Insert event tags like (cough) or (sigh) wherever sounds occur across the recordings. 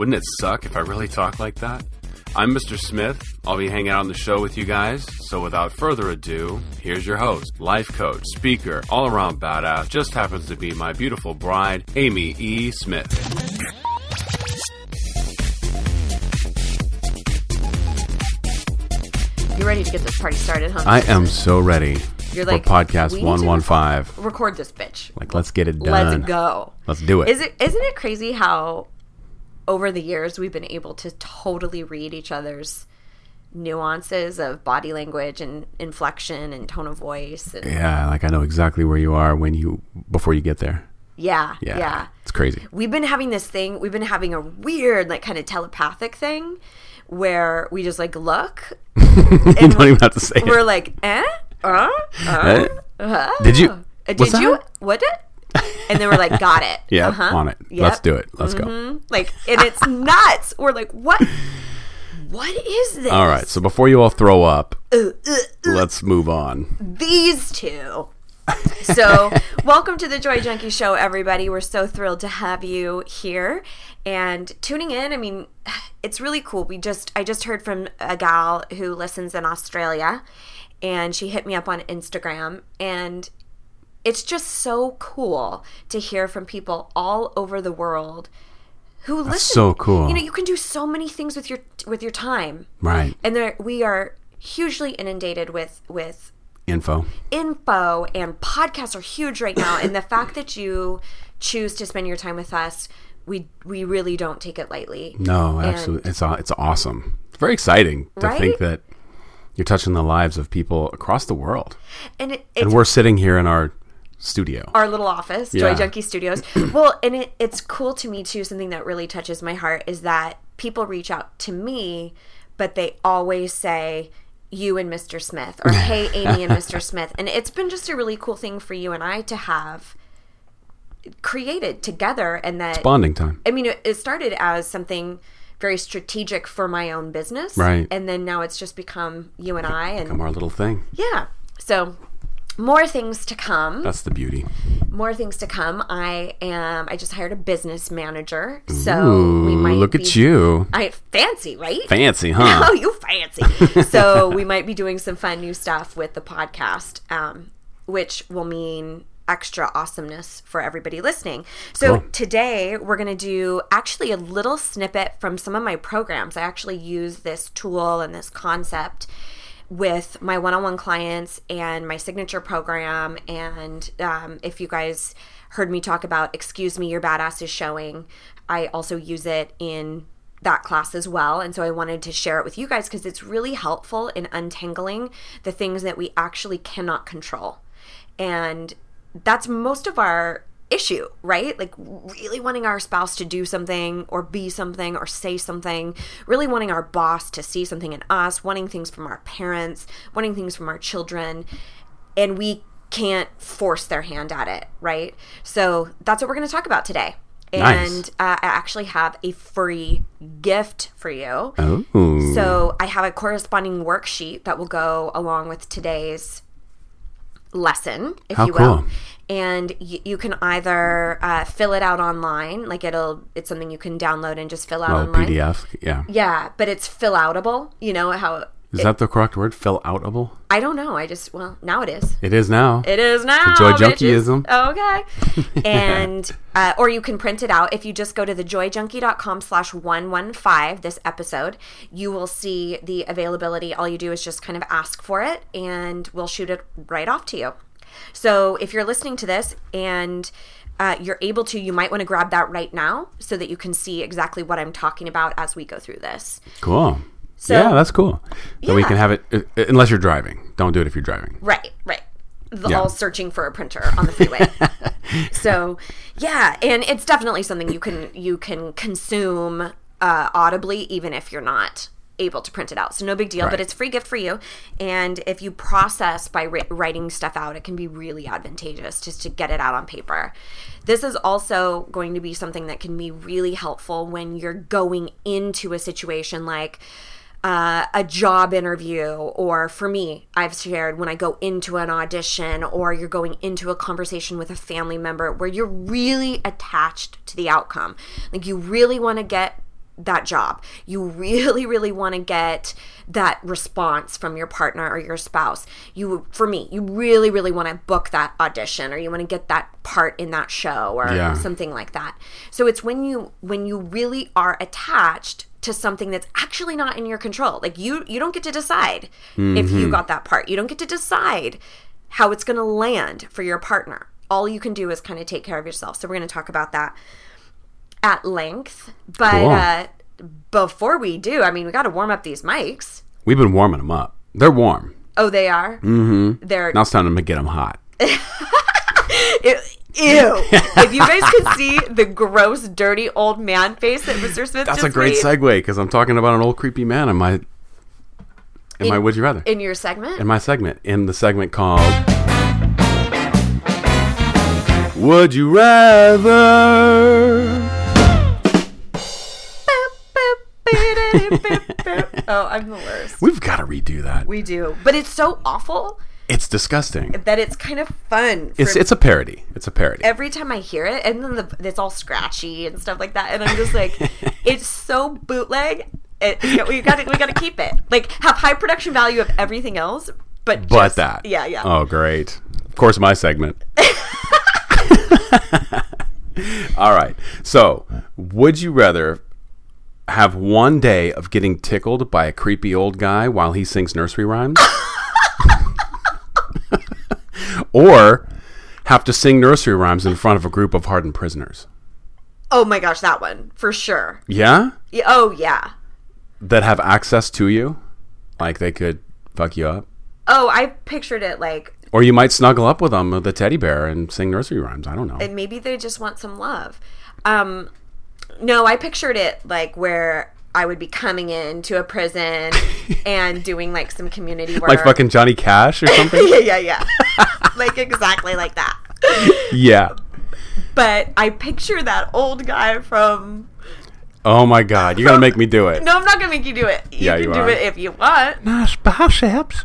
Wouldn't it suck if I really talked like that? I'm Mr. Smith. I'll be hanging out on the show with you guys. So without further ado, here's your host, life coach, speaker, all around badass, just happens to be my beautiful bride, Amy E. Smith. You're ready to get this party started, huh? I am so ready You're for like, podcast we need to 115. Record this bitch. Like, let's get it done. Let's go. Let's do it. Is it isn't it crazy how over the years we've been able to totally read each other's nuances of body language and inflection and tone of voice and Yeah, like I know exactly where you are when you before you get there. yeah, Yeah, yeah. it's crazy. We've been having this thing, we've been having a weird like kind of telepathic thing where we just like look (laughs) you don't even have to say we're it. like, "Eh? Uh? Eh? Uh? uh Did you- Uh, Did you? that? What did? And then we're like, got it. (laughs) Yeah, Uh-huh. on it. Yep. Let's do it. Let's go. Mhm. Like, and it's nuts. We're like, what? What is this? All right. So before you all throw up, Uh, uh, let's move on. these two. So, (laughs) welcome to the Joy Junkie Show, everybody. We're so thrilled to have you here and tuning in. I mean, it's really cool. We just, I just heard from a gal who listens in Australia, and she hit me up on Instagram, and it's just so cool to hear from people all over the world who listen. so cool. You know, you can do so many things with your with your time, Right. and there we are hugely inundated with with Info. info and podcasts are huge right now and the (coughs) fact that you choose to spend your time with us we we really don't take it lightly No, And- absolutely. It's it's awesome. It's very exciting to Right? think that you're touching the lives of people across the world, and it, and we're sitting here in our studio. our little office Yeah. joy junkie studios (clears throat) well and it, it's cool to me too something that really touches my heart is that people reach out to me but they always say you and mr smith or (laughs) hey amy and mr smith and it's been just a really cool thing for you and i to have created together and that Bonding time. I mean, it, it started as something very strategic for my own business, Right. And then now it's just become you and I, and Come our little thing. yeah. So more things to come. That's the beauty. More things to come. I am. I just hired a business manager, so we might look be- at you. I fancy, right? Fancy, (laughs) huh? Oh, you fancy. so we might be doing some fun new stuff with the podcast, um, which will mean extra awesomeness for everybody listening. So Cool. today we're going to do actually a little snippet from some of my programs. I actually use this tool and this concept with my one-on-one clients and my signature program. And um, if you guys heard me talk about excuse me your badass is showing i also use it in that class as well. And so i wanted to share it with you guys because it's really helpful in untangling the things that we actually cannot control. And that's most of our issue, right? Like really wanting our spouse to do something or be something or say something, really wanting our boss to see something in us, wanting things from our parents, wanting things from our children, and we can't force their hand at it, right? So that's what we're going to talk about today. Nice. And uh, I actually have a free gift for you. Oh. So I have a corresponding worksheet that will go along with today's lesson, if How you will. cool. And y- you can either uh, fill it out online, like it'll, it's something you can download and just fill out well, online. PDF. Yeah. Yeah, but it's fill outable. You know how? Is that the correct word? Fill outable? I don't know. I just well now it is. It is now. It is now. joy junkieism. Okay. (laughs) and uh, or you can print it out if you just go to thejoyjunkie.com slash one one five this episode. You will see the availability. All you do is just kind of ask for it, and we'll shoot it right off to you. So if you're listening to this and uh, you're able to, you might want to grab that right now so that you can see exactly what I'm talking about as we go through this. Cool. So- yeah, that's cool. So we can have it, uh, unless you're driving. Don't do it if you're driving. Right, right. the, Yeah. all searching for a printer on the freeway. (laughs) so yeah, and it's definitely something you can you can consume uh, audibly even if you're not able to print it out. So no big deal, Right. but it's free gift for you. And if you process by ri- writing stuff out, it can be really advantageous just to get it out on paper. This is also going to be something that can be really helpful when you're going into a situation like uh, a job interview, or for me, I've shared when I go into an audition, or you're going into a conversation with a family member where you're really attached to the outcome. Like you really want to get that job. You really, really want to get that response from your partner or your spouse. You, for me, you really, really want to book that audition, or you want to get that part in that show, or Yeah. something like that. So it's when you when you really are attached to something that's actually not in your control. Like you you don't get to decide if you got that part. You don't get to decide how it's going to land for your partner. All you can do is kind of take care of yourself. So we're going to talk about that at length. But Cool. uh before we do, I mean, we got to warm up these mics. We've been warming them up. They're warm. Oh, they are. Mm-hmm. They're Now it's time to get them hot. (laughs) Ew. Ew. (laughs) if you guys could see the gross, dirty old man face that Mr. Smith That's a great made segue because I'm talking about an old creepy man in my in, my Would You Rather in your segment. in my segment in the segment called Would You Rather. (laughs) oh, I'm the worst. We've got to redo that. We do, but it's so awful It's disgusting. that it's kind of fun. It's it's a parody. It's a parody. every time I hear it, and then the, it's all scratchy and stuff like that, and I'm just like, (laughs) it's so bootleg. It, we got to we got to keep it like have high production value of everything else, but but just- that. yeah, yeah. Oh, great. Of course, my segment. (laughs) (laughs) All right. So, would you rather have one day of getting tickled by a creepy old guy while he sings nursery rhymes? Or have to sing nursery rhymes in front of a group of hardened prisoners? Oh my gosh, that one for sure. Yeah? Yeah, oh yeah. That have access to you? Like they could fuck you up? Oh, I pictured it like Or you might snuggle up with them with the teddy bear and sing nursery rhymes. I don't know. and maybe they just want some love. Um, no, I pictured it like where I would be coming into a prison (laughs) and doing like some community work. like fucking Johnny Cash or something? (laughs) yeah, yeah, yeah. (laughs) like exactly like that. yeah. But I picture that old guy from. Oh my god, you're gonna make me do it. No, I'm not gonna make you do it. You Yeah, can you do are. it if you want. Nice biceps.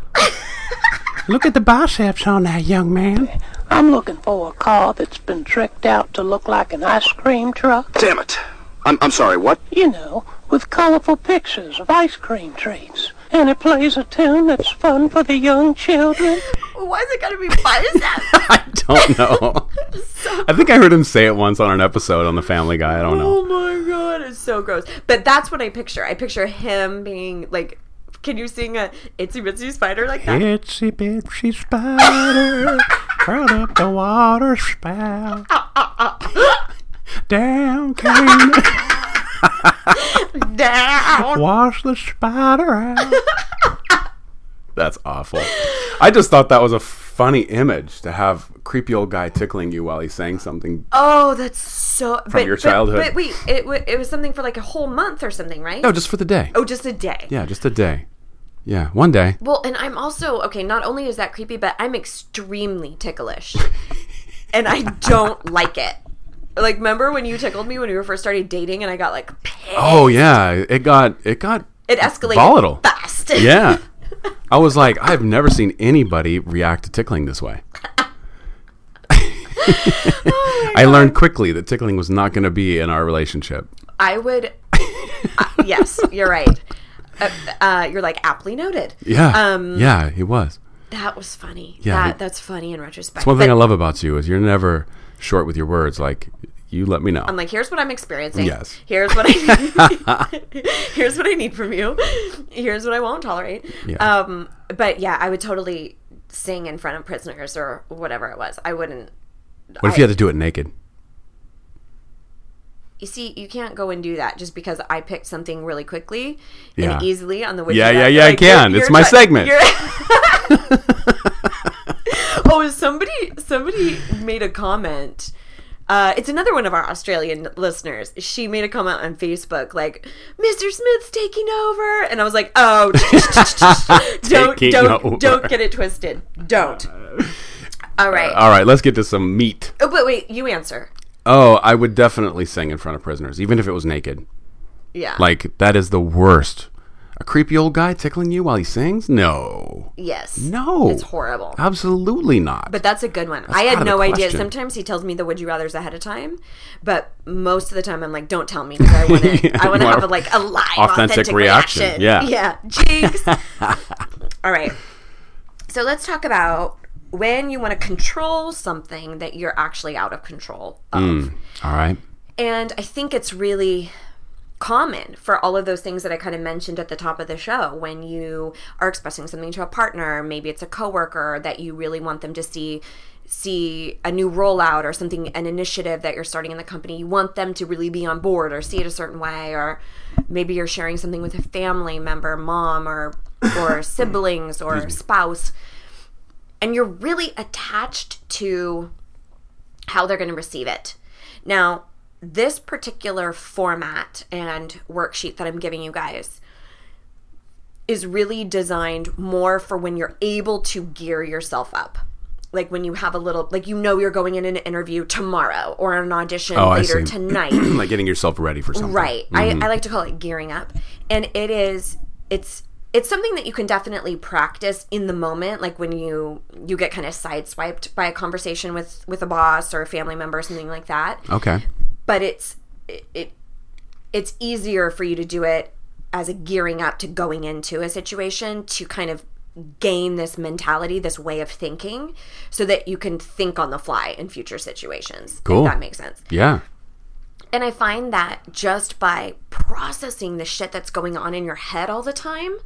Look at the biceps on that young man. I'm looking for a car that's been tricked out to look like an ice cream truck. Damn it. I'm, I'm sorry, what? You know, with colorful pictures of ice cream treats. And it plays a tune that's fun for the young children. (laughs) Why is it going to be bicep? (laughs) I don't know. (laughs) I think I heard him say it once on an episode on the Family Guy. I don't know. Oh my god, it's so gross. But that's what I picture. I picture him being like. Can you sing a Itsy Bitsy Spider like that? Itsy bitsy spider, crawled up the water spout. Ah, ah, ah. Down came, (laughs) Down. wash the spider out. (laughs) That's awful. I just thought that was a funny image to have creepy old guy tickling you while he's saying something. Oh, that's so. From your childhood. But, wait, it, it was something for like a whole month or something, right? No, just for the day. Oh, just a day. Yeah, just a day. Yeah, one day. Well, and I'm also okay. Not only is that creepy, but I'm extremely ticklish, (laughs) and I don't like it. Like, remember when you tickled me when we were first started dating, and I got like pissed? Oh yeah, it got it got it escalated volatile. fast. (laughs) Yeah. (laughs) I was like, I've never seen anybody react to tickling this way. (laughs) I learned quickly that tickling was not going to be in our relationship. I would. uh, yes, you're right. Uh, uh, you're like aptly noted. Yeah. Um, yeah, it was. That was funny. Yeah, that, that's funny in retrospect. It's one thing But I love about you is you're never short with your words. Like, you let me know. I'm like, here's what I'm experiencing. Yes. Here's what I (laughs) need. (laughs) here's what I need from you. Here's what I won't tolerate. Yeah. Um, but yeah, I would totally sing in front of prisoners or whatever it was. I wouldn't. what if you had to do it naked? You see, you can't go and do that just because I picked something really quickly Yeah. and easily on the way. Yeah, yeah, yeah, I can. It's my segment. (laughs) (laughs) oh, somebody somebody made a comment. Uh, it's another one of our Australian listeners. She made a comment on Facebook like, "Mr. Smith's taking over," and I was like, "Oh, (laughs) (laughs) don't don't over. don't get it twisted. Don't." All right. All right, let's get to some meat. oh, but wait, you answer. Oh, I would definitely sing in front of prisoners, even if it was naked. Yeah. Like that is the worst. A creepy old guy tickling you while he sings? No, yes. no, It's horrible. Absolutely not. But that's a good one. I had no idea. Sometimes he tells me the would you rather's ahead of time, but most of the time I'm like, don't tell me because I want to. (laughs) Yeah, I want to have a, like a live, Authentic authentic, reaction. reaction. Yeah. yeah. Jinx. (laughs) All right. So let's talk about when you want to control something that you're actually out of control of. Mm. All right. And I think it's really common for all of those things that I kind of mentioned at the top of the show. When you are expressing something to a partner, maybe it's a coworker that you really want them to see see a new rollout or something an initiative that you're starting in the company. You want them to really be on board or see it a certain way or maybe you're sharing something with a family member mom or or (coughs) siblings or spouse. And you're really attached to how they're going to receive it. Now, this particular format and worksheet that I'm giving you guys is really designed more for when you're able to gear yourself up. Like when you have a little, like you know, you're going in an interview tomorrow or an audition Oh, later tonight. (clears throat) like getting yourself ready for something. Right. I, mm-hmm. I like to call it gearing up. And it is it's it's something that you can definitely practice in the moment, like when you you get kind of sideswiped by a conversation with with a boss or a family member or something like that. Okay. But it's it, it it's easier for you to do it as a gearing up to going into a situation to kind of gain this mentality, this way of thinking, so that you can think on the fly in future situations. Cool. If that makes sense. Yeah. And I find that just by processing the shit that's going on in your head all the time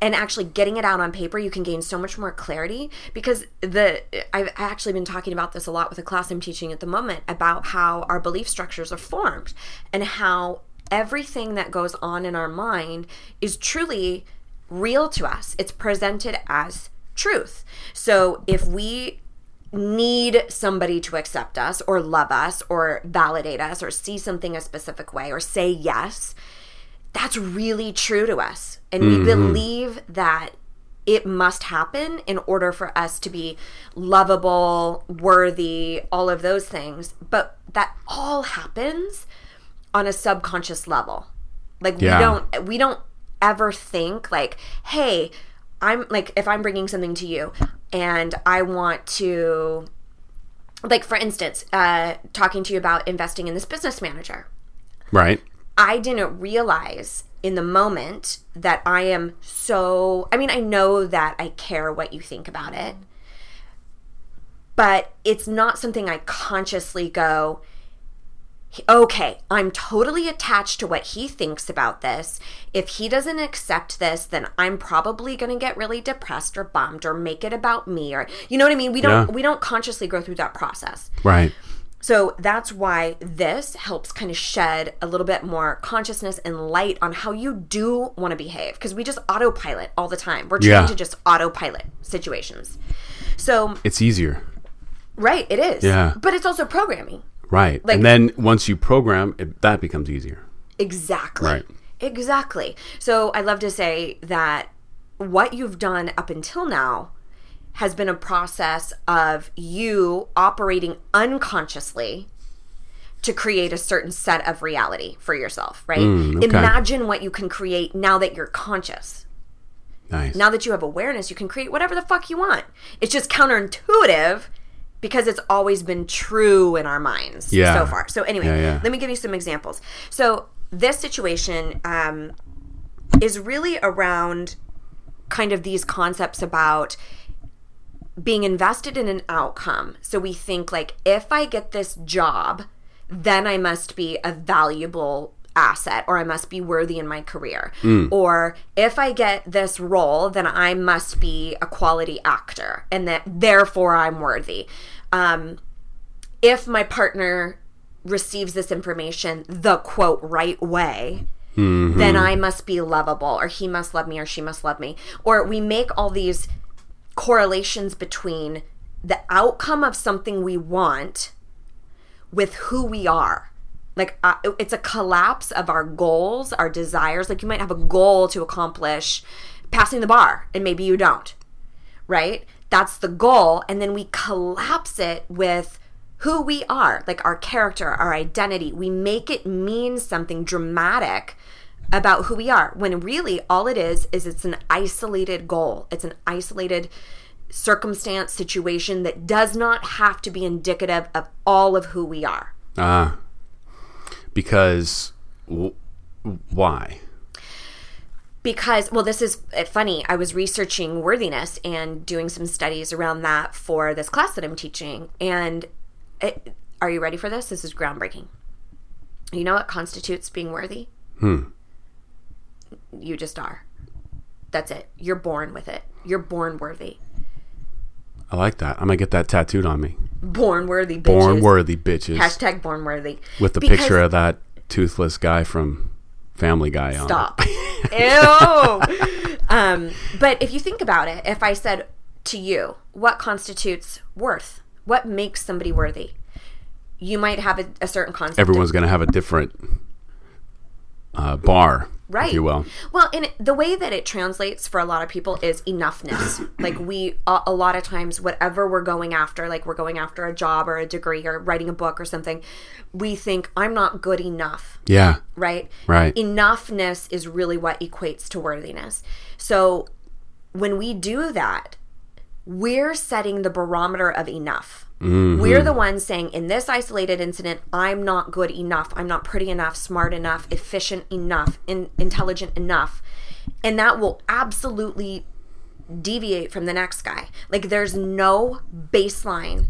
and actually getting it out on paper, you can gain so much more clarity because the I've actually been talking about this a lot with a class I'm teaching at the moment about how our belief structures are formed and how everything that goes on in our mind is truly real to us. It's presented as truth. So if we need somebody to accept us or love us or validate us or see something a specific way or say yes, that's really true to us. And we believe that it must happen in order for us to be lovable, worthy, all of those things. But that all happens on a subconscious level. Like Yeah. we don't we don't ever think like, "Hey, I'm like if I'm bringing something to you and I want to like for instance, uh talking to you about investing in this business manager. Right. I didn't realize in the moment that I am so I mean I know that I care what you think about it. But it's not something I consciously go okay, I'm totally attached to what he thinks about this. If he doesn't accept this, then I'm probably going to get really depressed or bummed or make it about me or you know what I mean? We don't Yeah. we don't consciously go through that process. Right. So that's why this helps kind of shed a little bit more consciousness and light on how you do want to behave because we just autopilot all the time. We're trying Yeah. to just autopilot situations. So, It's easier. right, it is. Yeah. But it's also programming. Right. Like- and then once you program, it, that becomes easier. Exactly. Right. Exactly. So I love to say that what you've done up until now has been a process of you operating unconsciously to create a certain set of reality for yourself, right? Mm, okay. Imagine what you can create now that you're conscious. Nice. Now that you have awareness, you can create whatever the fuck you want. It's just counterintuitive because it's always been true in our minds Yeah. so far. So anyway, Yeah, yeah. let me give you some examples. So this situation um, is really around kind of these concepts about being invested in an outcome. So we think like if I get this job, then I must be a valuable asset or I must be worthy in my career. Or if I get this role, then I must be a quality actor and that therefore I'm worthy. Um, if my partner receives this information the quote right way, then I must be lovable or he must love me or she must love me. Or we make all these correlations between the outcome of something we want with who we are. Like uh, it's a collapse of our goals, our desires. Like you might have a goal to accomplish passing the bar, and maybe you don't, right? That's the goal. And then we collapse it with who we are, like our character, our identity. We make it mean something dramatic about who we are when really all it is is it's an isolated goal. It's an isolated circumstance situation that does not have to be indicative of all of who we are. Ah, because w- why? because well this is uh, funny i was researching worthiness and doing some studies around that for this class that i'm teaching and it, are you ready for this this is groundbreaking you know what constitutes being worthy Hmm. You just are that's it you're born with it you're born worthy I like that. I'm gonna get that tattooed on me. born worthy bitches. Born worthy bitches. hashtag born worthy with the Because- picture of that toothless guy from Family Guy on. Stop. (laughs) Ew. um, but if you think about it, if I said to you, what constitutes worth? What makes somebody worthy? You might have a, a certain concept. Everyone's gonna have a different uh, bar, right if you will. well and the way that it translates for a lot of people is enoughness (coughs) like we a, a lot of times whatever we're going after like we're going after a job or a degree or writing a book or something we think i'm not good enough Yeah. right Right. enoughness is really what equates to worthiness so when we do that we're setting the barometer of enough Mm-hmm. we're the ones saying in this isolated incident i'm not good enough i'm not pretty enough smart enough efficient enough in, intelligent enough and that will absolutely deviate from the next guy like there's no baseline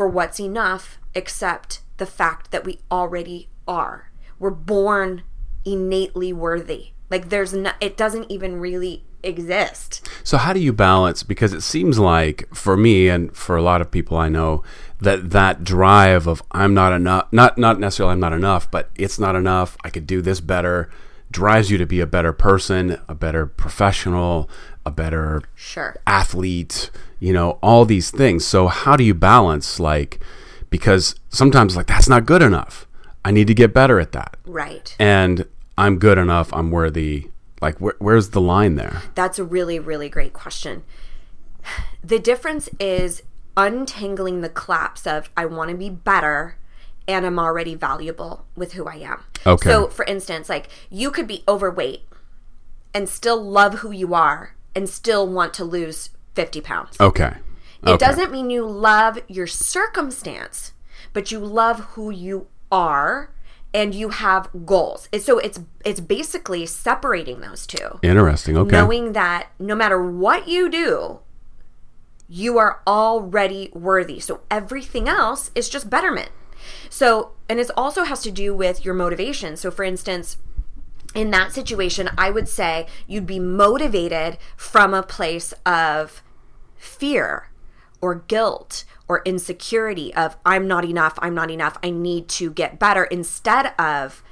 for what's enough except the fact that we already are. We're born innately worthy. Like there's no, it doesn't even really exist. So how do you balance? Because it seems like for me and for a lot of people I know that that drive of I'm not enough, not not necessarily I'm not enough, but it's not enough. I could do this better. Drives you to be a better person, a better professional, a better Sure. athlete, you know, all these things. So how do you balance like because sometimes like that's not good enough. I need to get better at that. Right. And I'm good enough, I'm worthy. Like where, where's the line there? That's a really, really great question. The difference is untangling the collapse of I want to be better and I'm already valuable with who I am. Okay. So, for instance, like you could be overweight and still love who you are and still want to lose 50 pounds. Okay. It Okay. doesn't mean you love your circumstance, but you love who you are and you have goals. So it's it's basically separating those two. Interesting. Okay. Knowing that no matter what you do, you are already worthy. So everything else is just betterment. So, and it also has to do with your motivation. So, for instance, in that situation, I would say you'd be motivated from a place of fear or guilt or insecurity of I'm not enough, I'm not enough, I need to get better instead of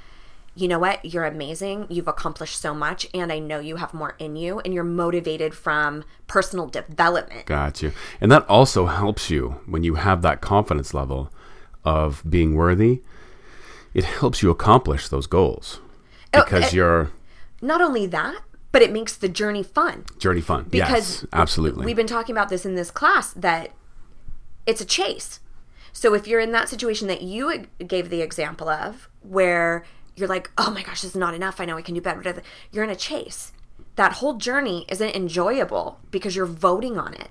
you know what, you're amazing, you've accomplished so much and I know you have more in you and you're motivated from personal development. Got you. And that also helps you when you have that confidence level of being worthy. It helps you accomplish those goals Oh, because you're Not only that, but it makes the journey fun. journey fun. because yes, absolutely. We've been talking about this in this class that it's a chase. So if you're in that situation that you gave the example of, where you're like, oh my gosh, this is not enough. I know I can do better. You're in a chase. That whole journey isn't enjoyable because you're voting on it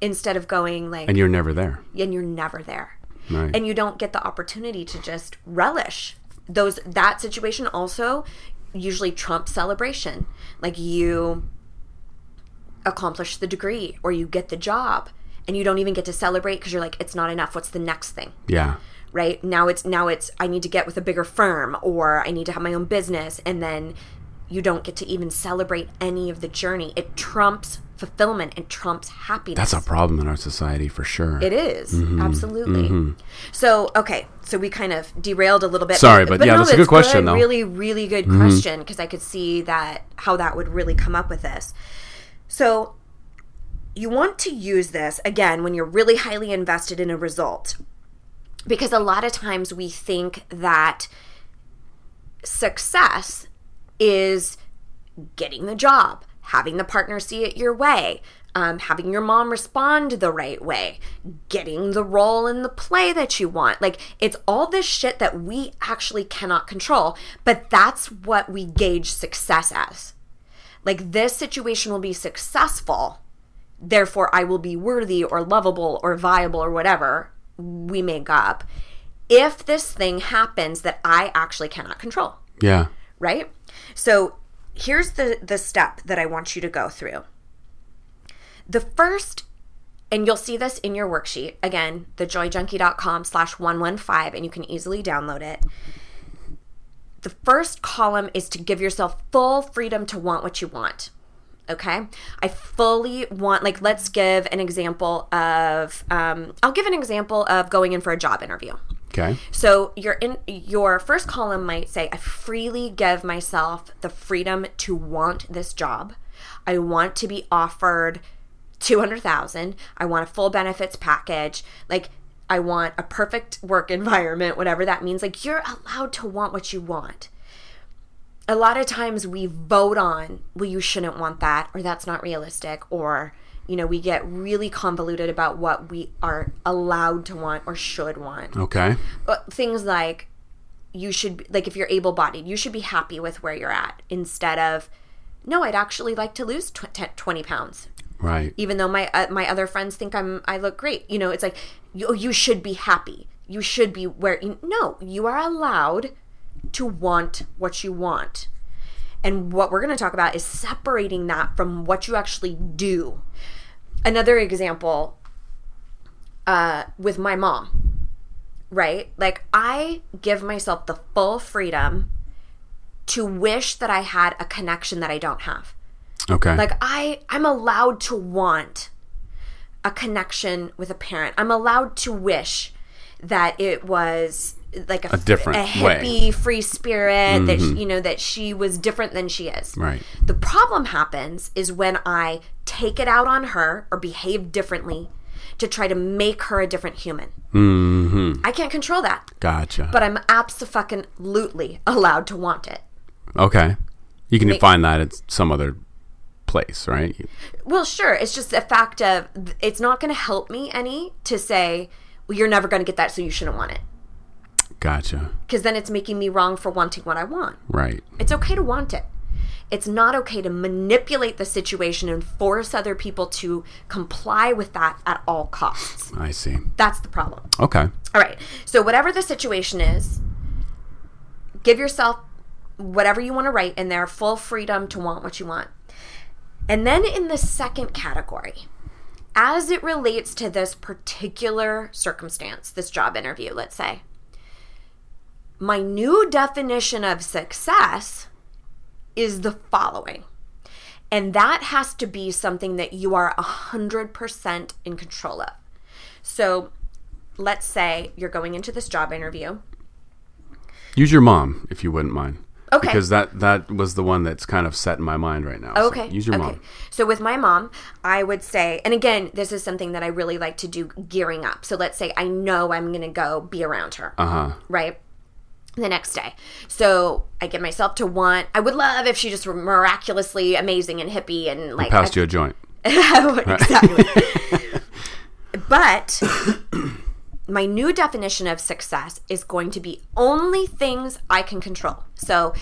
instead of going like, and you're never there. and you're never there Right. and you don't get the opportunity to just relish those that situation also usually trumps celebration like you accomplish the degree or you get the job and you don't even get to celebrate because you're like it's not enough what's the next thing yeah. right now it's now it's i need to get with a bigger firm or i need to have my own business and then you don't get to even celebrate any of the journey it trumps fulfillment and trumps happiness That's a problem in our society for sure. it is, Mm-hmm. absolutely. So okay, so we kind of derailed a little bit. Sorry, but yeah, that's a good question, though. Mm-hmm. Really, really good question because I could see that how that would really come up with this. So you want to use this again when you're really highly invested in a result because a lot of times we think that success is getting the job, having the partner see it your way, um, having your mom respond the right way, getting the role in the play that you want. Like, it's all this shit that we actually cannot control, but that's what we gauge success as. Like, this situation will be successful, therefore, I will be worthy or lovable or viable or whatever we make up if this thing happens that I actually cannot control Yeah. right? So here's the the step that I want you to go through. The first, and you'll see this in your worksheet again, thejoyjunkie.com slash 115, and you can easily download it. The first column is to give yourself full freedom to want what you want. Okay. I fully want, like, let's give an example of, um, I'll give an example of going in for a job interview. Okay. So your in your first column might say, I freely give myself the freedom to want this job. I want to be offered two hundred thousand. I want a full benefits package. Like I want a perfect work (laughs) environment, whatever that means. Like you're allowed to want what you want. A lot of times we vote on, well, you shouldn't want that, or that's not realistic, or you know, we get really convoluted about what we are allowed to want or should want Okay. but things like you should like if you're able-bodied you should be happy with where you're at instead of no i'd actually like to lose tw- 10 20 pounds Right. even though my uh, my other friends think i'm i look great you know it's like you, you should be happy you should be where you, no you are allowed to want what you want and what we're going to talk about is separating that from what you actually do another example uh, with my mom right? Like I give myself the full freedom to wish that I had a connection that I don't have. Okay. Like I I'm allowed to want a connection with a parent. I'm allowed to wish that it was like a, A different a way. Mm-hmm. hippie free spirit that she, you know that she was different than she is. Right. The problem happens is when I take it out on her or behave differently to try to make her a different human. mm-hmm. I can't control that, Gotcha. but I'm absolutely allowed to want it. okay. You can find that at some other place, right? Well, sure. It's just a fact of it's not going to help me any to say, well, you're never going to get that, so you shouldn't want it. Gotcha. Because then it's making me wrong for wanting what I want. Right. It's okay to want it. It's not okay to manipulate the situation and force other people to comply with that at all costs. I see. That's the problem. Okay. All right. So, whatever the situation is, give yourself whatever you want to write in there, full freedom to want what you want. And then in the second category, as it relates to this particular circumstance, this job interview, let's say, my new definition of success is the following. And that has to be something that you are 100% in control of. So let's say you're going into this job interview. Use your mom if you wouldn't mind. Okay. Because that that was the one that's kind of set in my mind right now. So Okay. use your okay. mom. So with my mom, I would say, and again, this is something that I really like to do gearing up. So let's say I know I'm going to go be around her. Uh huh. right? The next day. So I get myself to want, I would love if she just were miraculously amazing and hippie and like. Passed I- you a joint. (laughs) exactly. (laughs) but my new definition of success is going to be only things I can control. So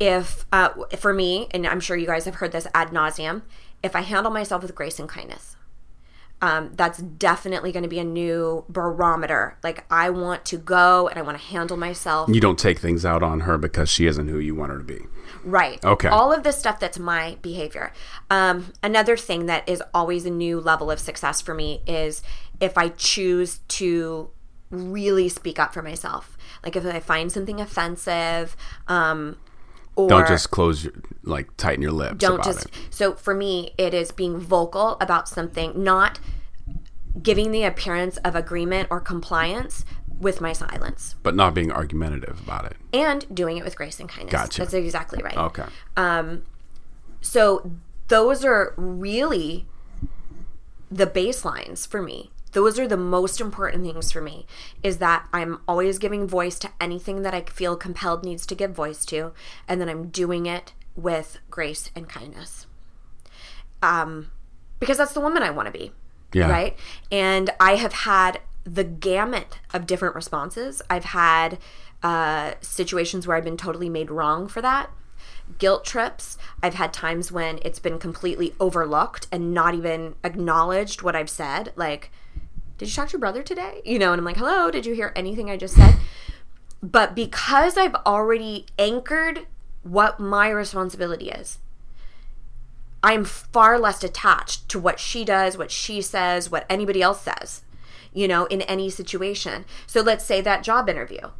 if, uh, for me, and I'm sure you guys have heard this ad nauseum, if I handle myself with grace and kindness, um, that's definitely going to be a new barometer. Like I want to go and I want to handle myself You don't take things out on her because she isn't who you want her to be. Right. Okay. All of this stuff that's my behavior. Um, another thing that is always a new level of success for me is if I choose to really speak up for myself. Like if I find something offensive, um, or Don't just close your like tighten your lips. don't just it. so for me it is being vocal about something not giving the appearance of agreement or compliance with my silence but not being argumentative about it. and doing it with grace and kindness Gotcha. that's exactly right Okay. Um so those are really the baselines for me. Those are the most important things for me is that I'm always giving voice to anything that I feel compelled needs to give voice to, and then I'm doing it with grace and kindness. Um, because that's the woman I want to be. Yeah. Right. And I have had the gamut of different responses. I've had uh, situations where I've been totally made wrong for that. Guilt trips. I've had times when it's been completely overlooked and not even acknowledged what I've said. Like, did you talk to your brother today? You know, and I'm like, hello, did you hear anything I just said? But because I've already anchored what my responsibility is, I'm far less attached to what she does, what she says, what anybody else says, you know, in any situation. So let's say that job interview,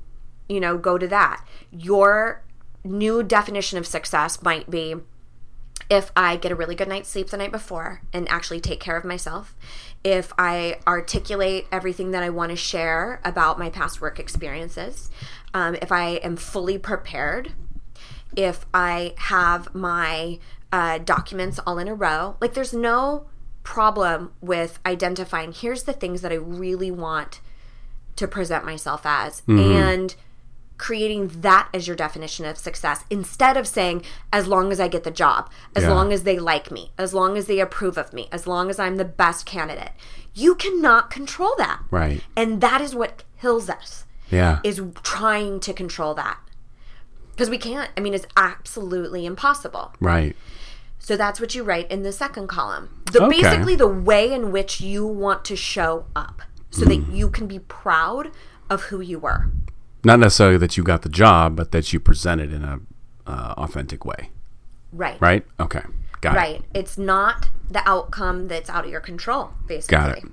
you know, go to that. Your new definition of success might be if I get a really good night's sleep the night before and actually take care of myself, if I articulate everything that I want to share about my past work experiences, um, if I am fully prepared, if I have my uh, documents all in a row. Like, there's no problem with identifying here's the things that I really want to present myself as and creating that as your definition of success instead of saying as long as I get the job, as Yeah. long as they like me, as long as they approve of me, as long as I'm the best candidate. You cannot control that. Right. And that is what kills us Yeah. is trying to control that. Because we can't. I mean, it's absolutely impossible. right. So that's what you write in the second column. The, Okay. Basically, the way in which you want to show up so that Mm. you can be proud of who you were. Not necessarily that you got the job, but that you presented in a uh, authentic way. Right. Right. Okay. Got it. Right. It's not the outcome that's out of your control, basically. Got it.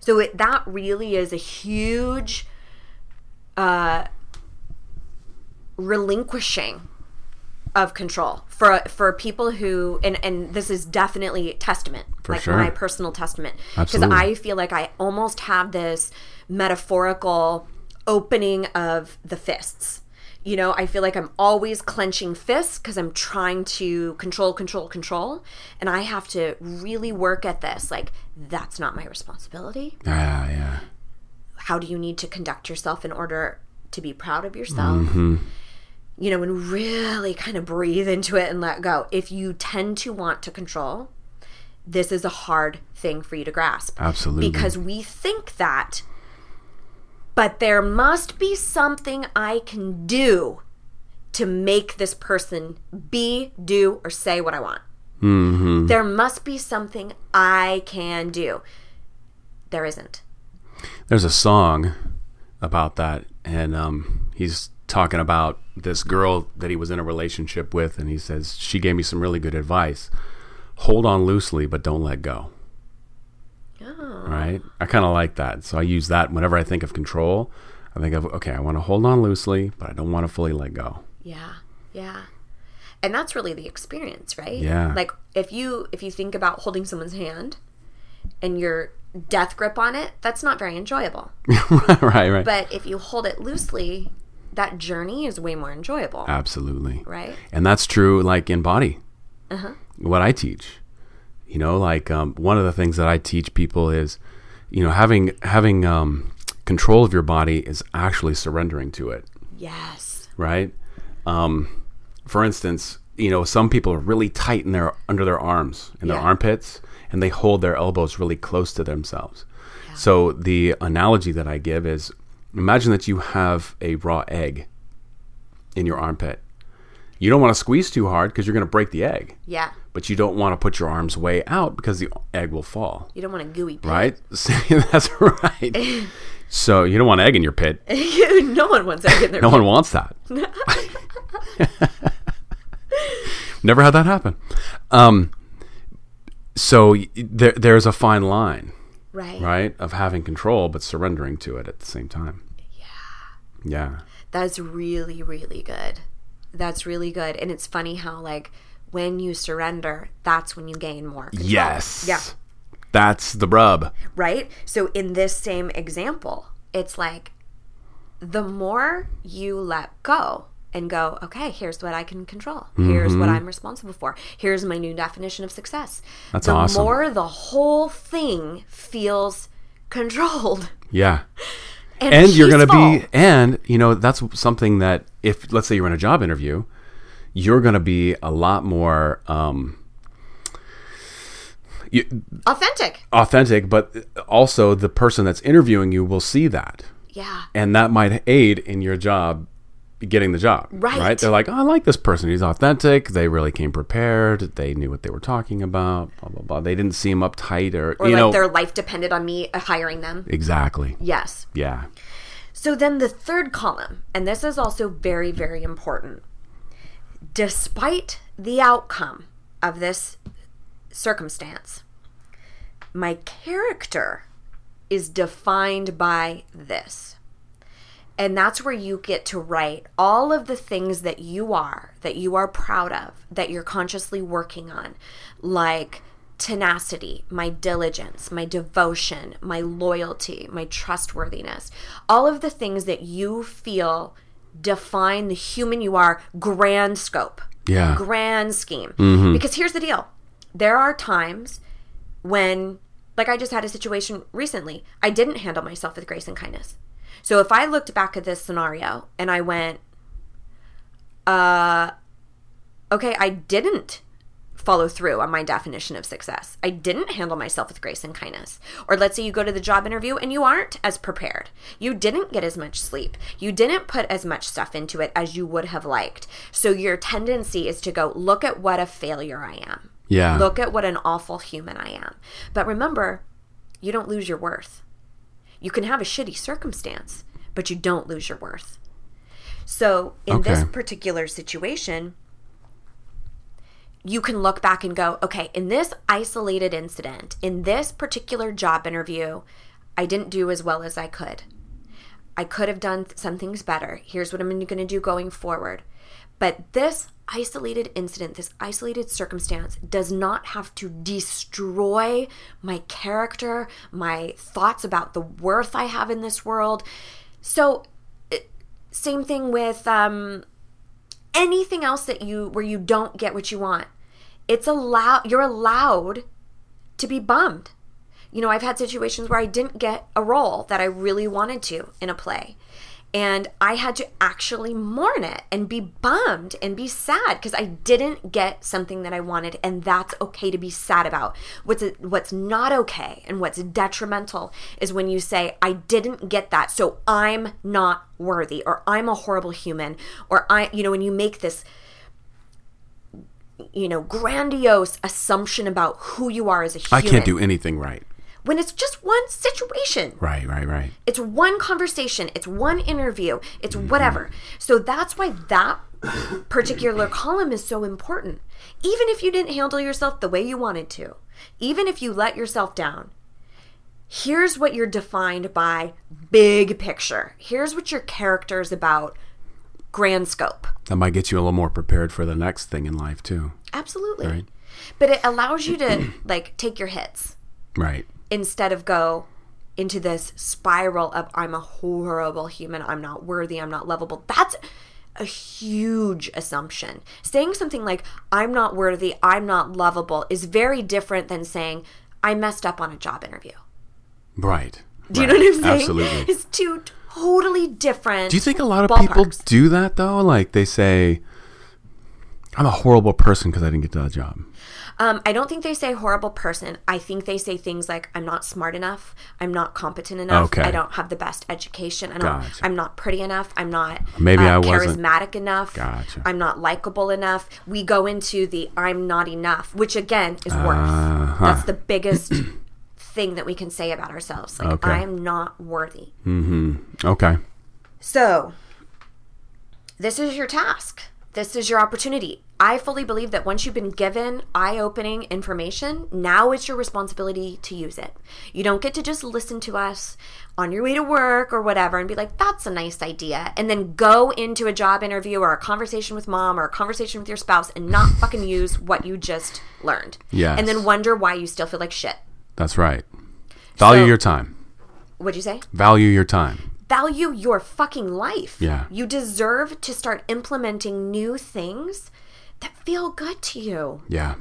So it, that really is a huge uh, relinquishing of control for for people who and and this is definitely testament like sure. my personal testament because I feel like I almost have this metaphorical opening of the fists. You know, I feel like I'm always clenching fists because I'm trying to control, control, control. And I have to really work at this. Like, that's not my responsibility. Yeah. Yeah. How do you need to conduct yourself in order to be proud of yourself? Mm-hmm. You know, and really kind of breathe into it and let go. If you tend to want to control, this is a hard thing for you to grasp Absolutely. because we think that but there must be something I can do to make this person be, do, or say what I want. Mm-hmm. There must be something I can do. There isn't. There's a song about that, and um, he's talking about this girl that he was in a relationship with, and he says she gave me some really good advice. Hold on loosely, but don't let go. Oh. Right? I kind of like that, so I use that whenever I think of control. I think of okay, I want to hold on loosely, but I don't want to fully let go. Yeah. Yeah. And that's really the experience, right? Yeah. Like if you if you think about holding someone's hand and your death grip on it, that's not very enjoyable. (laughs) right, right. But if you hold it loosely, that journey is way more enjoyable, Absolutely. right? And that's true, like in body. Uh-huh. What I teach, you know, like um, one of the things that I teach people is, you know, having having um, control of your body is actually surrendering to it, Yes. right? Um, for instance, you know, some people are really tight in their under their arms in their armpits, and they hold their elbows really close to themselves. So the analogy that I give is, imagine that you have a raw egg in your armpit. You don't want to squeeze too hard because you're going to break the egg, Yeah. But you don't want to put your arms way out because the egg will fall. You don't want a gooey pit. Right? (laughs) That's right. (laughs) so you don't want egg in your pit. (laughs) no one wants egg in their No pit. one wants that. Never had that happen. Um, so there, there's a fine line, Right. right, of having control but surrendering to it at the same time. Yeah. Yeah. That's really, really good. That's really good. And it's funny how, like, when you surrender, that's when you gain more. Control. Yes. Yeah. That's the rub. Right? So, in this same example, it's like the more you let go, and go, okay, here's what I can control. Here's what mm-hmm. I'm responsible for. Here's my new definition of success. That's the awesome. more the whole thing feels controlled Yeah. (laughs) and, and you're going to be and you know that's something that if let's say you're in a job interview you're going to be a lot more um you, authentic. authentic but also the person that's interviewing you will see that Yeah. and that might aid in your job getting the job Right. they're like oh, i like this person he's authentic they really came prepared they knew what they were talking about blah blah blah they didn't seem uptight or, Or you like know their life depended on me hiring them. exactly Yes. yeah So then the third column, and this is also very, very important. Despite the outcome of this circumstance, my character is defined by this. And that's where you get to write all of the things that you are, that you are proud of, that you're consciously working on, like tenacity, my diligence, my devotion, my loyalty, my trustworthiness, all of the things that you feel define the human you are, grand scope, Yeah. grand scheme. Because here's the deal there are times when, like I just had a situation recently, I didn't handle myself with grace and kindness. So if I looked back at this scenario and I went, uh, okay, I didn't follow through on my definition of success. I didn't handle myself with grace and kindness. Or let's say you go to the job interview and you aren't as prepared. You didn't get as much sleep. You didn't put as much stuff into it as you would have liked. So your tendency is to go, look at what a failure I am. yeah Look at what an awful human I am. But remember, you don't lose your worth. You can have a shitty circumstance, but you don't lose your worth. So, in this particular situation, you can look back and go, okay, in this isolated incident, in this particular job interview, I didn't do as well as I could. I could have done some things better. Here's what I'm going to do going forward. But this isolated incident, this isolated circumstance, does not have to destroy my character, my thoughts about the worth I have in this world. So, it- same thing with um, anything else that you where you don't get what you want. It's allowed. You're allowed to be bummed. You know, I've had situations where I didn't get a role that I really wanted to in a play. And I had to actually mourn it and be bummed and be sad because I didn't get something that I wanted. And that's okay to be sad about. What's, what's not okay and what's detrimental is when you say, I didn't get that, so I'm not worthy, or I'm a horrible human, or I, you know, when you make this you know, grandiose assumption about who you are as a human. i can't do anything right when it's just one situation. right right right It's one conversation, it's one interview, it's whatever. So that's why that particular (coughs) column is so important. Even if you didn't handle yourself the way you wanted to, even if you let yourself down, here's what you're defined by big picture. Here's what your character is about grand scope. that might get you a little more prepared for the next thing in life too Absolutely. Right. But it allows you to (clears throat) like take your hits right instead of go into this spiral of I'm a horrible human, I'm not worthy, I'm not lovable. That's a huge assumption. Saying something like I'm not worthy, I'm not lovable is very different than saying I messed up on a job interview. right Do you Right. know what I'm saying? absolutely It's two totally different. Do you think a lot of people do that though? Like they say, "I'm a horrible person because I didn't get that job." Um, I don't think they say horrible person. I think they say things like I'm not smart enough, I'm not competent enough, Okay. I don't have the best education, I don't, Gotcha. I'm not pretty enough, I'm not Maybe uh, I wasn't- charismatic enough, Gotcha. I'm not likable enough. We go into the I'm not enough, which again is worth. Uh-huh. That's the biggest (clears throat) thing that we can say about ourselves. Like Okay. I am not worthy. Mm-hmm. Okay. So, this is your task. This is your opportunity. I fully believe that once you've been given eye opening information, now it's your responsibility to use it. You don't get to just listen to us on your way to work or whatever and be like, that's a nice idea. And then go into a job interview or a conversation with mom or a conversation with your spouse and not fucking use what you just learned. Yes. And then wonder why you still feel like shit. That's right. Value So- your time. What'd you say? Value your time. value your fucking life. Yeah. You deserve to start implementing new things that feel good to you. Yeah.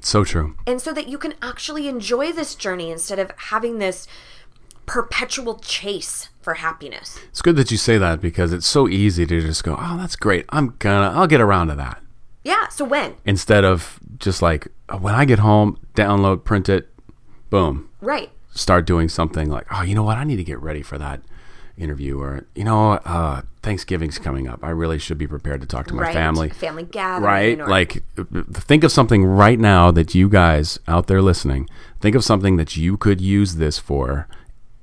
So true. And so that you can actually enjoy this journey instead of having this perpetual chase for happiness. It's good that you say that because it's so easy to just go, "Oh, that's great. I'm gonna I'll get around to that." Yeah. So when? Instead of just like, "Oh, "When I get home, download, print it, boom, Right. start doing something like, "Oh, you know what? I need to get ready for that interview or you know, uh Thanksgiving's coming up. I really should be prepared to talk to my right. family." Family gathering. right? or- Like, think of something right now that you guys out there listening, think of something that you could use this for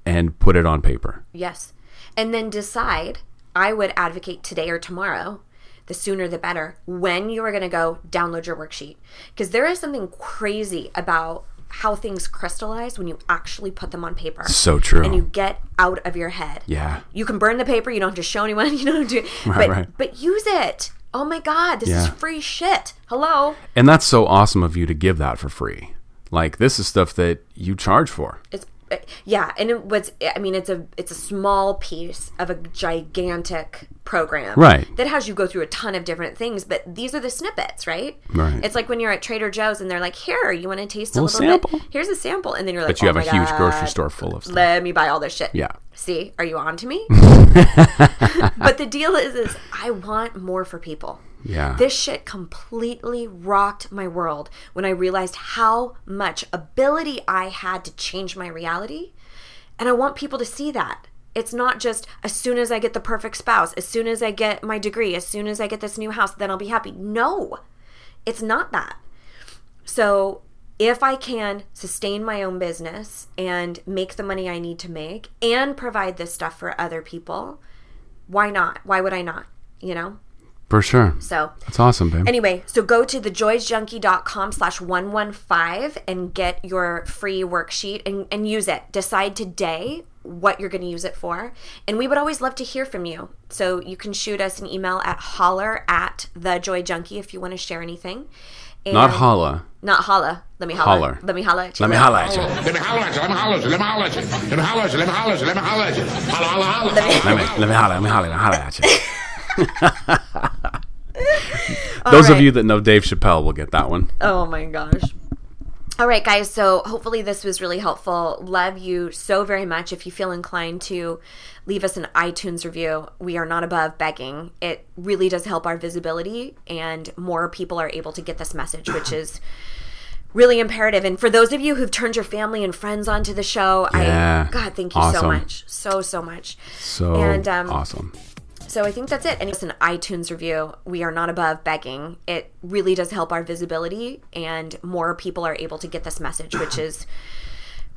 and put it on paper. Yes. And then decide, I would advocate today or tomorrow, the sooner the better, when you are going to go download your worksheet. Because there is something crazy about how things crystallize when you actually put them on paper. So true. And you get out of your head. Yeah. You can burn the paper, you don't have to show anyone, (laughs) you don't have to (laughs) Right, but, right. but use it. Oh my God, this is free shit. Hello. And that's so awesome of you to give that for free. Like, this is stuff that you charge for. It's yeah, and it was I mean it's a it's a small piece of a gigantic program. Right. That has you go through a ton of different things, but these are the snippets, right? Right. It's like when you're at Trader Joe's and they're like, "Here, you want to taste a Little little, sample. bit? Here's a sample." And then you're like, But you "Oh have a my huge grocery store full of stuff. Let me buy all this shit. Yeah. See, are you on to me? (laughs) but the deal is is I want more for people. Yeah. This shit completely rocked my world when I realized how much ability I had to change my reality. And I want people to see that. It's not just as soon as I get the perfect spouse, as soon as I get my degree, as soon as I get this new house, then I'll be happy. No, it's not that. So if I can sustain my own business and make the money I need to make and provide this stuff for other people, why not? Why would I not? You know? For sure. So That's awesome, babe. Anyway, so go to thejoyjunkie.com slash 115 and get your free worksheet and, and use it. Decide today what you're going to use it for. And we would always love to hear from you. So you can shoot us an email at holler at thejoyjunkie if you want to share anything. And Not holla. Not holla. Let me holler. Holler. Let me holla at you. Let me holla at you. Let me holler at you. Let me holler at you. Let me holler at you. Let me holler at you. Let me holler at you. Let me holler at you. Holla, holla, holla. Let me let me holla, let me holla, let me holla at you. Those of you that know Dave Chappelle will get that one. Oh my gosh. All right, guys. So hopefully this was really helpful. Love you so very much. If you feel inclined to leave us an iTunes review, we are not above begging. It really does help our visibility, and more people are able to get this message, which is really imperative. And for those of you who've turned your family and friends onto the show, Yeah. I God, thank you so much, so so much. So And, um, awesome. So I think that's it. And it's an iTunes review. We are not above begging. It really does help our visibility, and more people are able to get this message, which (coughs) is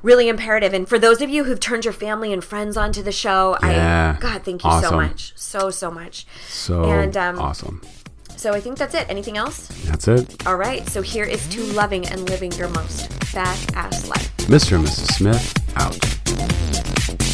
really imperative. And for those of you who've turned your family and friends onto the show, Yeah. I God, thank you so much, so so much. So and, um, awesome. So I think that's it. Anything else? That's it. All right. So here is to loving and living your most badass life. Mr. and Mrs. Smith out.